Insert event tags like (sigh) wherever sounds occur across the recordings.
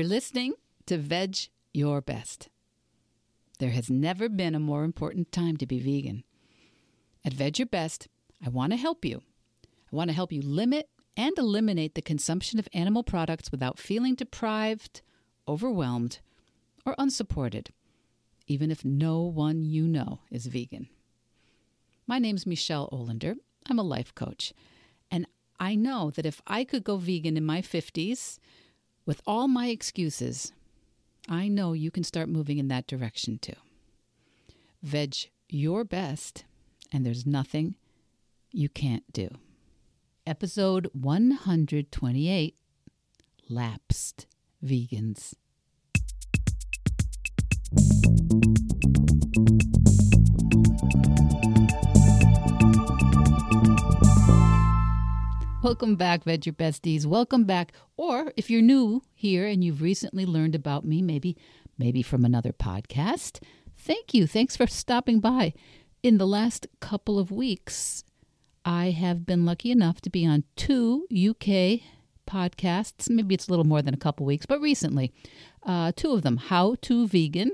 You're listening to Veg Your Best. There has never been a more important time to be vegan. At Veg Your Best, I want to help you. I want to help you limit and eliminate the consumption of animal products without feeling deprived, overwhelmed, or unsupported, even if no one you know is vegan. My name's Michelle Olander. I'm a life coach. And I know that if I could go vegan in my 50s with all my excuses, I know you can start moving in that direction too. Veg your best, and there's nothing you can't do. Episode 128 Lapsed Vegans. Welcome back, Veg Your Besties. Welcome back. Or if you're new here and you've recently learned about me, maybe maybe from another podcast, thank you. Thanks for stopping by. In the last couple of weeks, I have been lucky enough to be on two UK podcasts. Maybe it's a little more than a couple weeks, but recently, uh, two of them How to Vegan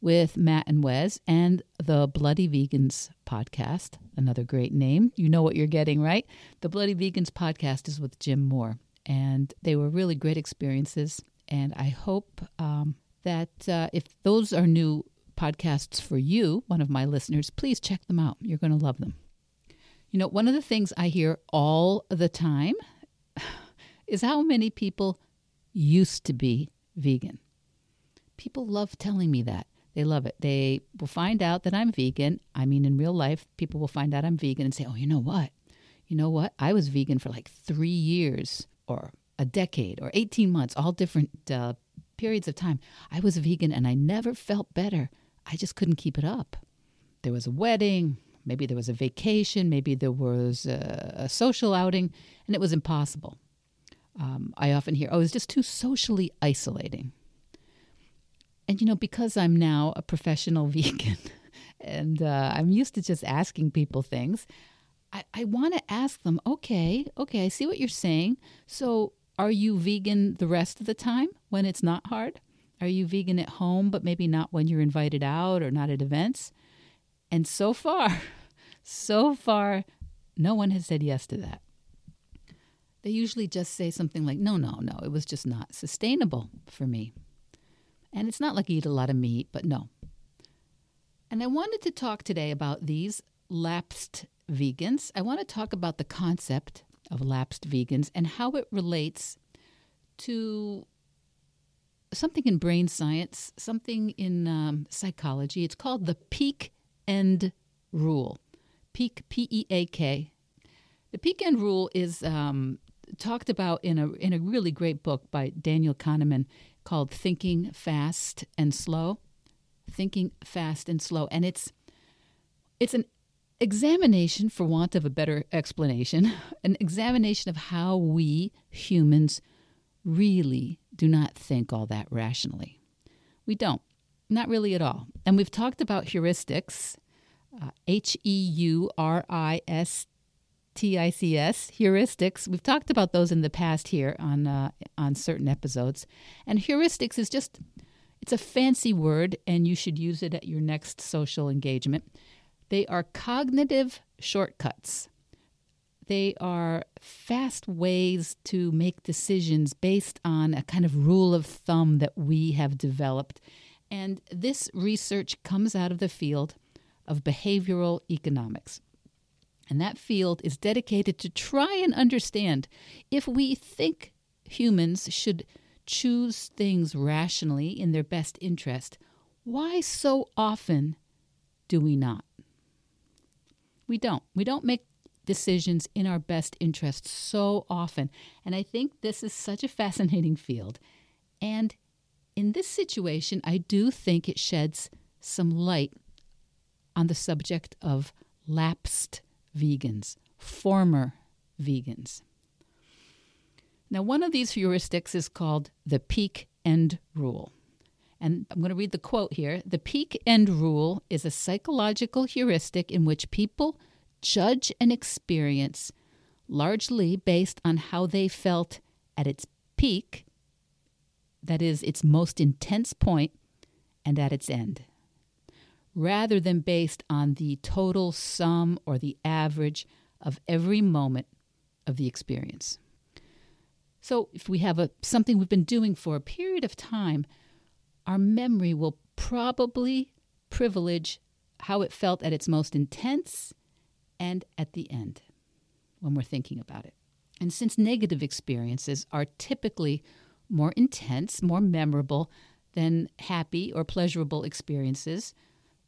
with Matt and Wes, and the Bloody Vegans podcast. Another great name. You know what you're getting, right? The Bloody Vegans podcast is with Jim Moore, and they were really great experiences. And I hope um, that uh, if those are new podcasts for you, one of my listeners, please check them out. You're going to love them. You know, one of the things I hear all the time (sighs) is how many people used to be vegan. People love telling me that. They love it. They will find out that I'm vegan. I mean, in real life, people will find out I'm vegan and say, oh, you know what? You know what? I was vegan for like three years or a decade or 18 months, all different uh, periods of time. I was vegan and I never felt better. I just couldn't keep it up. There was a wedding, maybe there was a vacation, maybe there was a, a social outing, and it was impossible. Um, I often hear, oh, it's just too socially isolating. And, you know, because I'm now a professional (laughs) vegan and uh, I'm used to just asking people things, I, I want to ask them, okay, okay, I see what you're saying. So are you vegan the rest of the time when it's not hard? Are you vegan at home, but maybe not when you're invited out or not at events? And so far, (laughs) so far, no one has said yes to that. They usually just say something like, no, no, no, it was just not sustainable for me. And it's not like you eat a lot of meat, but no. And I wanted to talk today about these lapsed vegans. I want to talk about the concept of lapsed vegans and how it relates to something in brain science, something in um, psychology. It's called the peak end rule. Peak, P E A K. The peak end rule is um, talked about in a in a really great book by Daniel Kahneman called Thinking Fast and Slow. Thinking Fast and Slow. And it's it's an examination, for want of a better explanation, (laughs) an examination of how we humans really do not think all that rationally. We don't, not really at all. And we've talked about heuristics, uh, H E U R I S TICS heuristics. We've talked about those in the past here on uh, on certain episodes. And heuristics is just it's a fancy word and you should use it at your next social engagement. They are cognitive shortcuts. They are fast ways to make decisions based on a kind of rule of thumb that we have developed. And this research comes out of the field of behavioral economics. And that field is dedicated to try and understand if we think humans should choose things rationally in their best interest, why so often do we not? We don't. We don't make decisions in our best interest so often. And I think this is such a fascinating field. And in this situation, I do think it sheds some light on the subject of lapsed vegans, former vegans. Now, one of these heuristics is called the peak end rule. And I'm going to read the quote here. The peak end rule is a psychological heuristic in which people judge an experience largely based on how they felt at its peak, that is, its most intense point and at its end, rather than based on the total sum or the average of every moment of the experience. So, if we have a, something we've been doing for a period of time, our memory will probably privilege how it felt at its most intense and at the end when we're thinking about it. And since negative experiences are typically more intense, more memorable than happy or pleasurable experiences,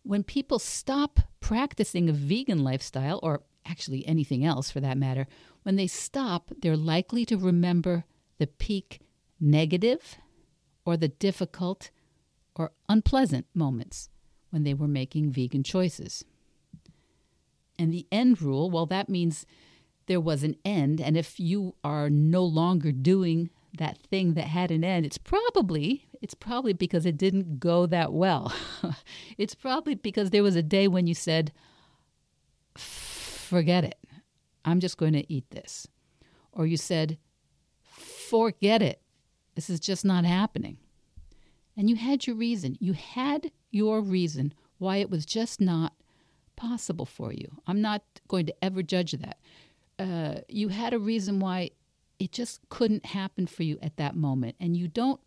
when people stop practicing a vegan lifestyle, or actually anything else for that matter, when they stop, they're likely to remember the peak negative or the difficult or unpleasant moments when they were making vegan choices. And the end rule, well, that means there was an end. And if you are no longer doing that thing that had an end, it's probably it's probably because it didn't go that well. (laughs) it's probably because there was a day when you said, "Forget it. I'm just going to eat this." Or you said, "Forget it. This is just not happening." And you had your reason. You had your reason why it was just not possible for you. I'm not going to ever judge that. Uh, you had a reason why it just couldn't happen for you at that moment. And you don't,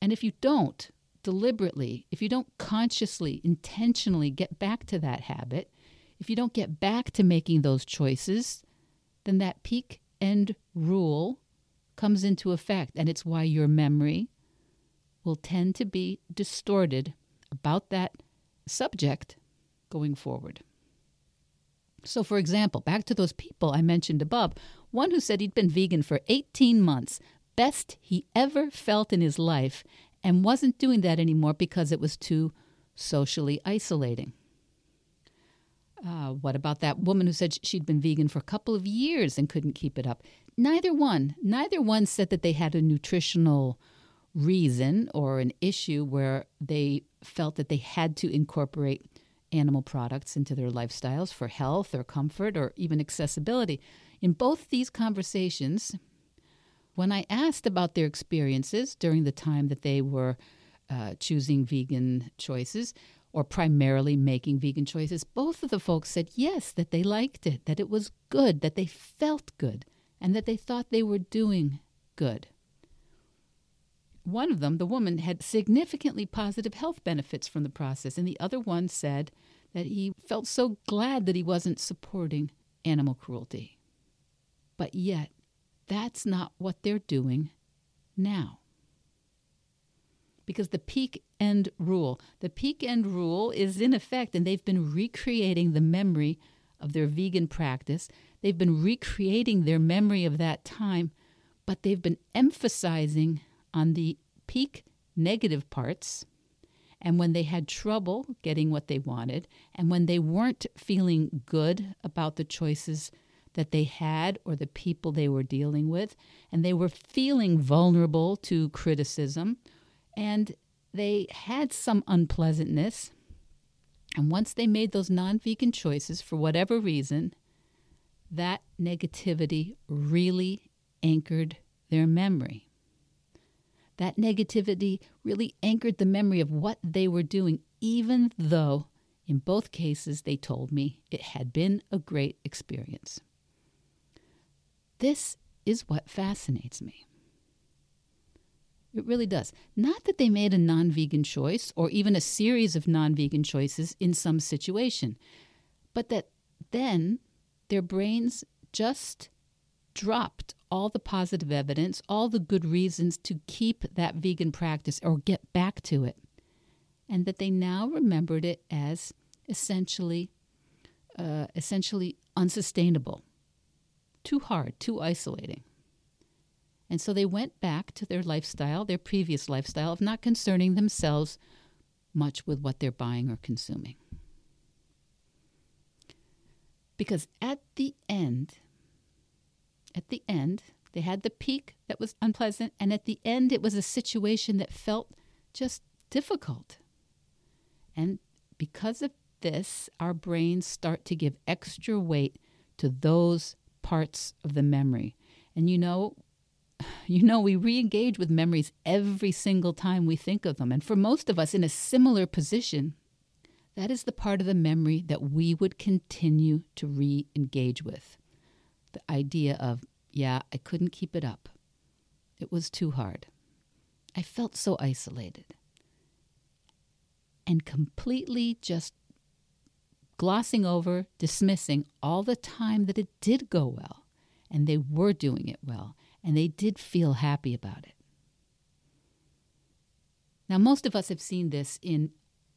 and if you don't deliberately, if you don't consciously, intentionally get back to that habit, if you don't get back to making those choices, then that peak end rule comes into effect. And it's why your memory will tend to be distorted about that subject going forward. So, for example, back to those people I mentioned above, one who said he'd been vegan for 18 months, best he ever felt in his life, and wasn't doing that anymore because it was too socially isolating. Uh, what about that woman who said she'd been vegan for a couple of years and couldn't keep it up? Neither one, neither one said that they had a nutritional reason or an issue where they felt that they had to incorporate animal products into their lifestyles for health or comfort or even accessibility. In both these conversations, when I asked about their experiences during the time that they were uh, choosing vegan choices or primarily making vegan choices, both of the folks said yes, that they liked it, that it was good, that they felt good, and that they thought they were doing good. One of them, the woman, had significantly positive health benefits from the process, and the other one said that he felt so glad that he wasn't supporting animal cruelty. But yet, that's not what they're doing now. Because the peak end rule, the peak end rule is in effect, and they've been recreating the memory of their vegan practice. They've been recreating their memory of that time, but they've been emphasizing on the peak negative parts and when they had trouble getting what they wanted, and when they weren't feeling good about the choices that they had or the people they were dealing with, and they were feeling vulnerable to criticism, and they had some unpleasantness. And once they made those non vegan choices for whatever reason, that negativity really anchored their memory that negativity really anchored the memory of what they were doing, even though in both cases they told me it had been a great experience. This is what fascinates me. It really does. Not that they made a non vegan choice or even a series of non vegan choices in some situation, but that then their brains just dropped all the positive evidence, all the good reasons to keep that vegan practice or get back to it, and that they now remembered it as essentially, uh, essentially unsustainable, too hard, too isolating. And so they went back to their lifestyle, their previous lifestyle of not concerning themselves much with what they're buying or consuming. Because at the end, at the end, they had the peak that was unpleasant, and at the end, it was a situation that felt just difficult. And because of this, our brains start to give extra weight to those parts of the memory. And you know, (sighs) you know, we re engage with memories every single time we think of them. And for most of us in a similar position, that is the part of the memory that we would continue to re engage with. The idea of, yeah, I couldn't keep it up. It was too hard. I felt so isolated. And completely just glossing over, dismissing all the time that it did go well and they were doing it well and they did feel happy about it. Now, most of us have seen this in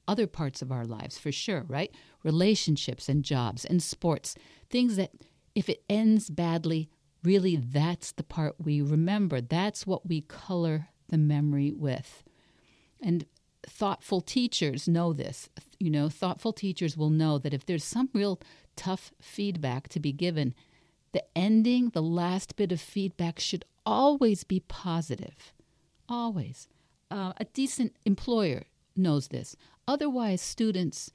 other parts of our lives for sure, right? Relationships and jobs and sports, things that if it ends badly, really that's the part we remember. That's what we color the memory with. And thoughtful teachers know this. You know, thoughtful teachers will know that if there's some real tough feedback to be given, the ending, the last bit of feedback should always be positive. Always. Uh, a decent employer knows this. Otherwise, students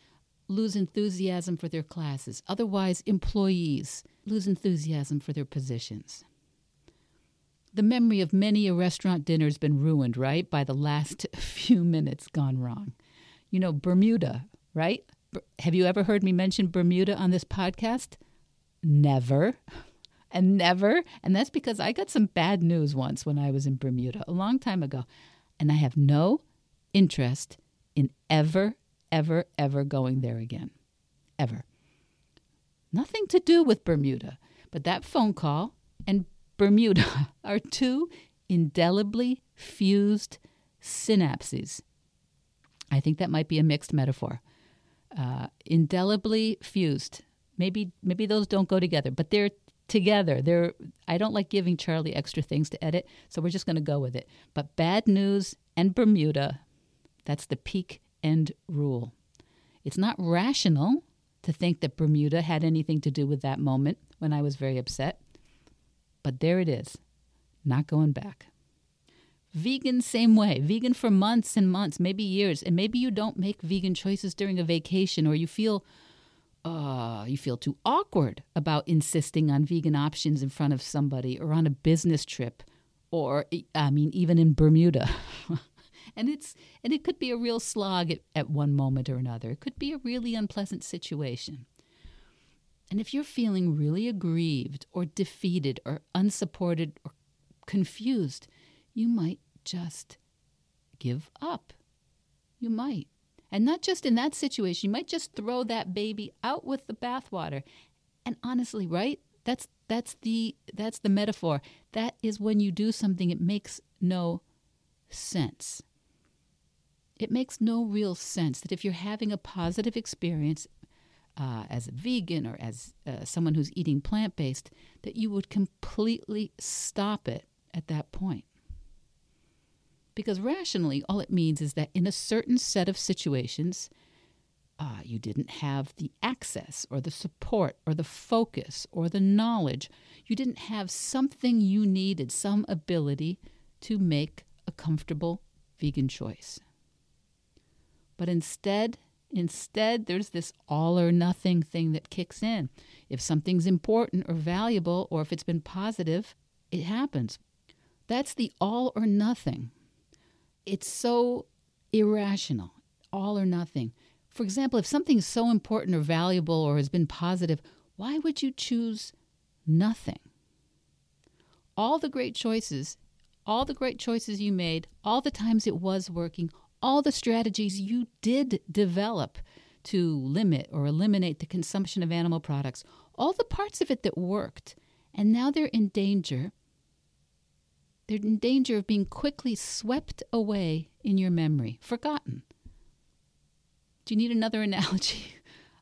lose enthusiasm for their classes. Otherwise, employees lose enthusiasm for their positions. The memory of many a restaurant dinner has been ruined, right, by the last (laughs) few minutes gone wrong. You know, Bermuda, right? Have you ever heard me mention Bermuda on this podcast? Never. (laughs) And never. And that's because I got some bad news once when I was in Bermuda a long time ago. And I have no interest in ever, ever, ever going there again. Ever. Nothing to do with Bermuda. But that phone call and Bermuda (laughs) are two indelibly fused synapses. I think that might be a mixed metaphor. Uh, indelibly fused. Maybe maybe those don't go together, but they're together. They're I don't like giving Charlie extra things to edit, so we're just going to go with it. But bad news and Bermuda, that's the peak end rule. It's not rational to think that Bermuda had anything to do with that moment when I was very upset. But there it is. Not going back. Vegan, same way. Vegan for months and months, maybe years. And maybe you don't make vegan choices during a vacation or you feel uh, you feel too awkward about insisting on vegan options in front of somebody or on a business trip or I mean even in Bermuda. (laughs) and it's and it could be a real slog at, at one moment or another. It could be a really unpleasant situation. And if you're feeling really aggrieved or defeated or unsupported or confused, you might just give up. You might. And not just in that situation, you might just throw that baby out with the bathwater. And honestly, right? That's that's the that's the metaphor. That is when you do something it makes no sense. It makes no real sense that if you're having a positive experience uh, as a vegan or as uh, someone who's eating plant based, that you would completely stop it at that point. Because rationally, all it means is that in a certain set of situations, uh, you didn't have the access or the support or the focus or the knowledge. You didn't have something you needed, some ability to make a comfortable vegan choice. But instead, instead, there's this all or nothing thing that kicks in. If something's important or valuable, or if it's been positive, it happens. That's the all or nothing it's so irrational, all or nothing. For example, if something's so important or valuable or has been positive, why would you choose nothing? All the great choices, all the great choices you made, all the times it was working, all the strategies you did develop to limit or eliminate the consumption of animal products, all the parts of it that worked, and now they're in danger they're in danger of being quickly swept away in your memory, forgotten. Do you need another (laughs) analogy?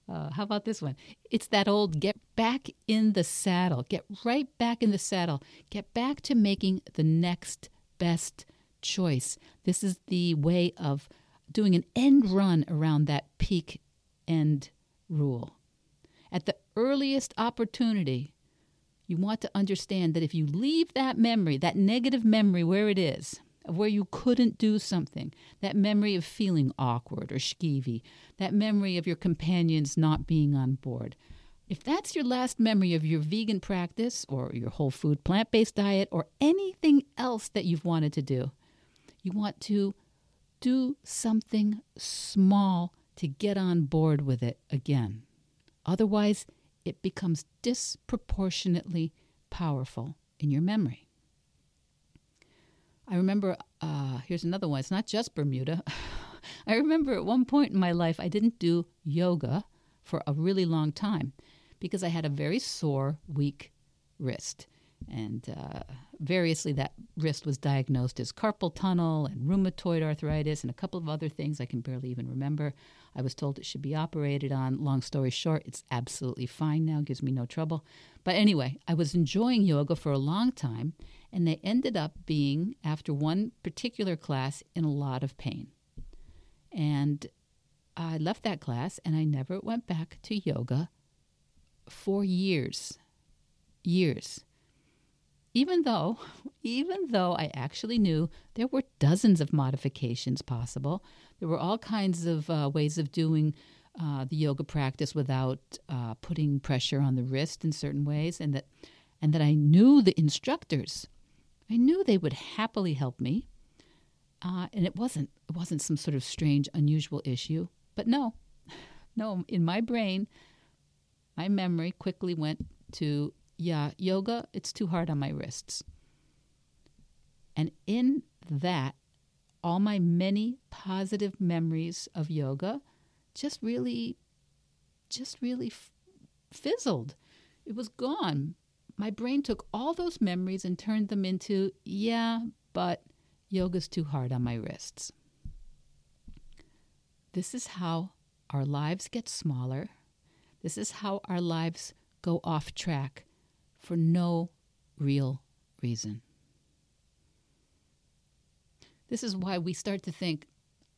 Uh, how about this one? It's that old get back in the saddle. Get right back in the saddle. Get back to making the next best choice. This is the way of doing an end run around that peak end rule. At the earliest opportunity, you want to understand that if you leave that memory, that negative memory where it is, of where you couldn't do something, that memory of feeling awkward or skeevy, that memory of your companions not being on board, If that's your last memory of your vegan practice or your whole food plant based diet or anything else that you've wanted to do, you want to do something small to get on board with it again. Otherwise, it becomes disproportionately powerful in your memory. I remember, uh, here's another one. It's not just Bermuda. (laughs) I remember at one point in my life, I didn't do yoga for a really long time because I had a very sore, weak wrist. And uh, variously, that wrist was diagnosed as carpal tunnel and rheumatoid arthritis and a couple of other things I can barely even remember. I was told it should be operated on. Long story short, it's absolutely fine now, gives me no trouble. But anyway, I was enjoying yoga for a long time, and they ended up being, after one particular class, in a lot of pain. And I left that class and I never went back to yoga for years. Years. Even though, even though I actually knew there were dozens of modifications possible, there were all kinds of uh, ways of doing uh, the yoga practice without uh, putting pressure on the wrist in certain ways, and that, and that I knew the instructors. I knew they would happily help me, uh, and it wasn't it wasn't some sort of strange, unusual issue. But no, (sighs) no, in my brain, my memory quickly went to yeah, yoga, it's too hard on my wrists. And in that, all my many positive memories of yoga just really, just really f- fizzled. It was gone. My brain took all those memories and turned them into, yeah, but yoga's too hard on my wrists. This is how our lives get smaller. This is how our lives go off track for no real reason. This is why we start to think,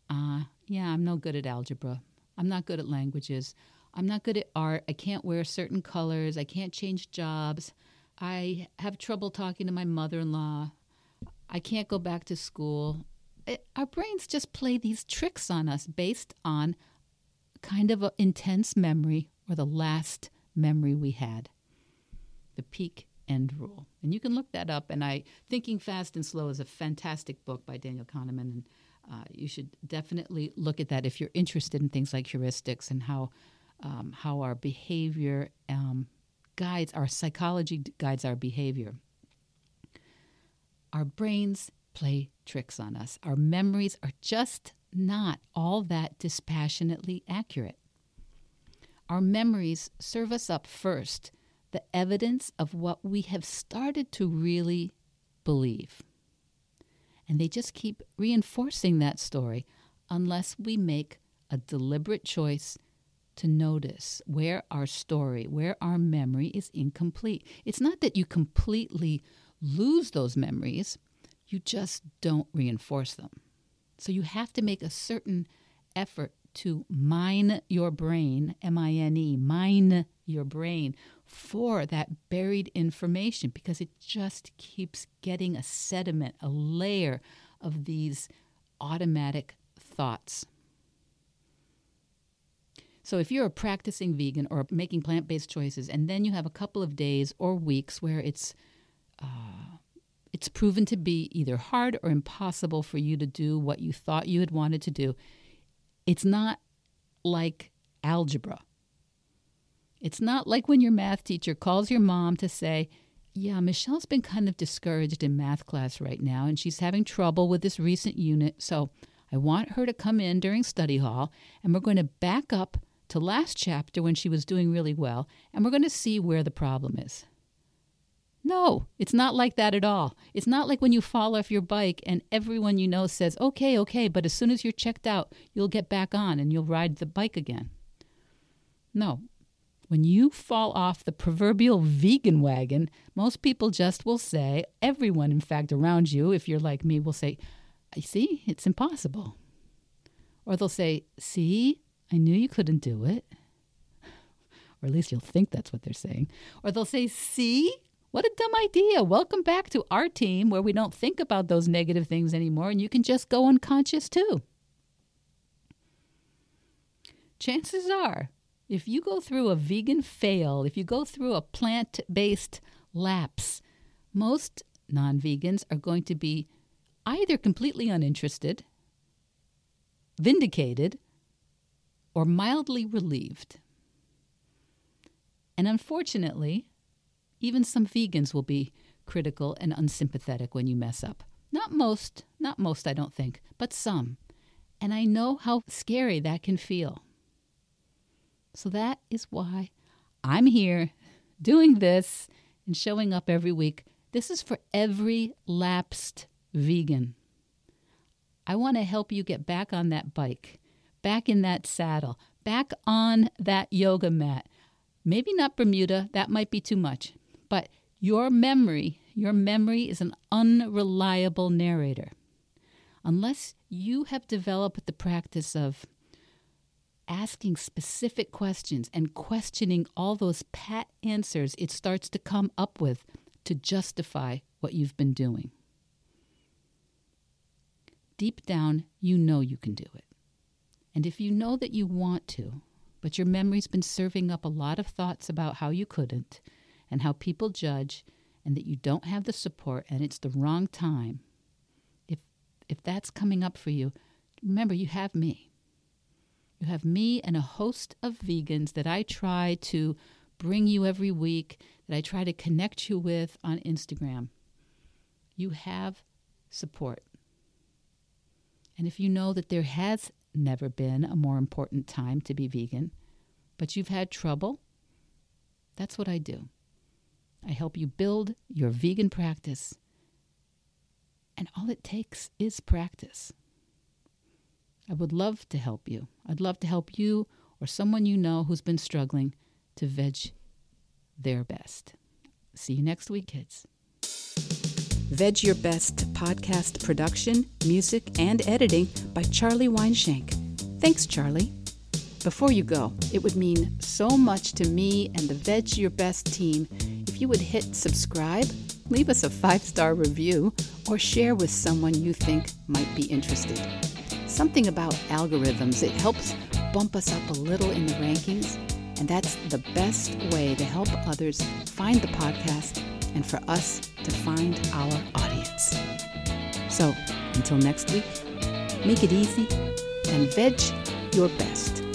ah, uh, yeah, I'm no good at algebra. I'm not good at languages. I'm not good at art. I can't wear certain colors. I can't change jobs. I have trouble talking to my mother in law. I can't go back to school. It, our brains just play these tricks on us based on kind of an intense memory or the last memory we had. The peak end rule. And you can look that up. And I, Thinking Fast and Slow is a fantastic book by Daniel Kahneman. And uh, you should definitely look at that if you're interested in things like heuristics and how, um, how our behavior um, guides, our psychology guides our behavior. Our brains play tricks on us. Our memories are just not all that dispassionately accurate. Our memories serve us up first the evidence of what we have started to really believe. And they just keep reinforcing that story unless we make a deliberate choice to notice where our story, where our memory is incomplete. It's not that you completely lose those memories, you just don't reinforce them. So you have to make a certain effort to mine your brain, M I N E, mine your brain for that buried information because it just keeps getting a sediment, a layer of these automatic thoughts. So, if you're a practicing vegan or making plant based choices, and then you have a couple of days or weeks where it's uh, it's proven to be either hard or impossible for you to do what you thought you had wanted to do, it's not like algebra it's not like when your math teacher calls your mom to say, Yeah, Michelle's been kind of discouraged in math class right now, and she's having trouble with this recent unit. So I want her to come in during study hall, and we're going to back up to last chapter when she was doing really well, and we're going to see where the problem is. No, it's not like that at all. It's not like when you fall off your bike and everyone you know says, okay, okay, but as soon as you're checked out, you'll get back on and you'll ride the bike again. No, when you fall off the proverbial vegan wagon, most people just will say, everyone, in fact, around you, if you're like me, will say, I see, it's impossible. Or they'll say, See, I knew you couldn't do it. Or at least you'll think that's what they're saying. Or they'll say, See, what a dumb idea. Welcome back to our team where we don't think about those negative things anymore and you can just go unconscious too. Chances are If you go through a vegan fail, if you go through a plant based lapse, most non vegans are going to be either completely uninterested, vindicated, or mildly relieved. And unfortunately, even some vegans will be critical and unsympathetic when you mess up. Not most, not most, I don't think, but some. And I know how scary that can feel. So that is why I'm here doing this and showing up every week. This is for every lapsed vegan. I want to help you get back on that bike, back in that saddle, back on that yoga mat. Maybe not Bermuda, that might be too much, but your memory, your memory is an unreliable narrator. Unless you have developed the practice of asking specific questions and questioning all those pat answers it starts to come up with to justify what you've been doing. Deep down, you know you can do it. And if you know that you want to, but your memory's been serving up a lot of thoughts about how you couldn't and how people judge and that you don't have the support and it's the wrong time, if if that's coming up for you, remember you have me. You have me and a host of vegans that I try to bring you every week, that I try to connect you with on Instagram. You have support. And if you know that there has never been a more important time to be vegan, but you've had trouble, that's what I do. I help you build your vegan practice. And all it takes is practice. I would love to help you. I'd love to help you or someone you know who's been struggling to veg their best. See you next week, kids. Veg Your Best podcast production, music, and editing by Charlie Weinshank. Thanks, Charlie. Before you go, it would mean so much to me and the Veg Your Best team if you would hit subscribe, leave us a five star review, or share with someone you think might be interested. Something about algorithms, it helps bump us up a little in the rankings, and that's the best way to help others find the podcast and for us to find our audience. So, until next week, make it easy and veg your best.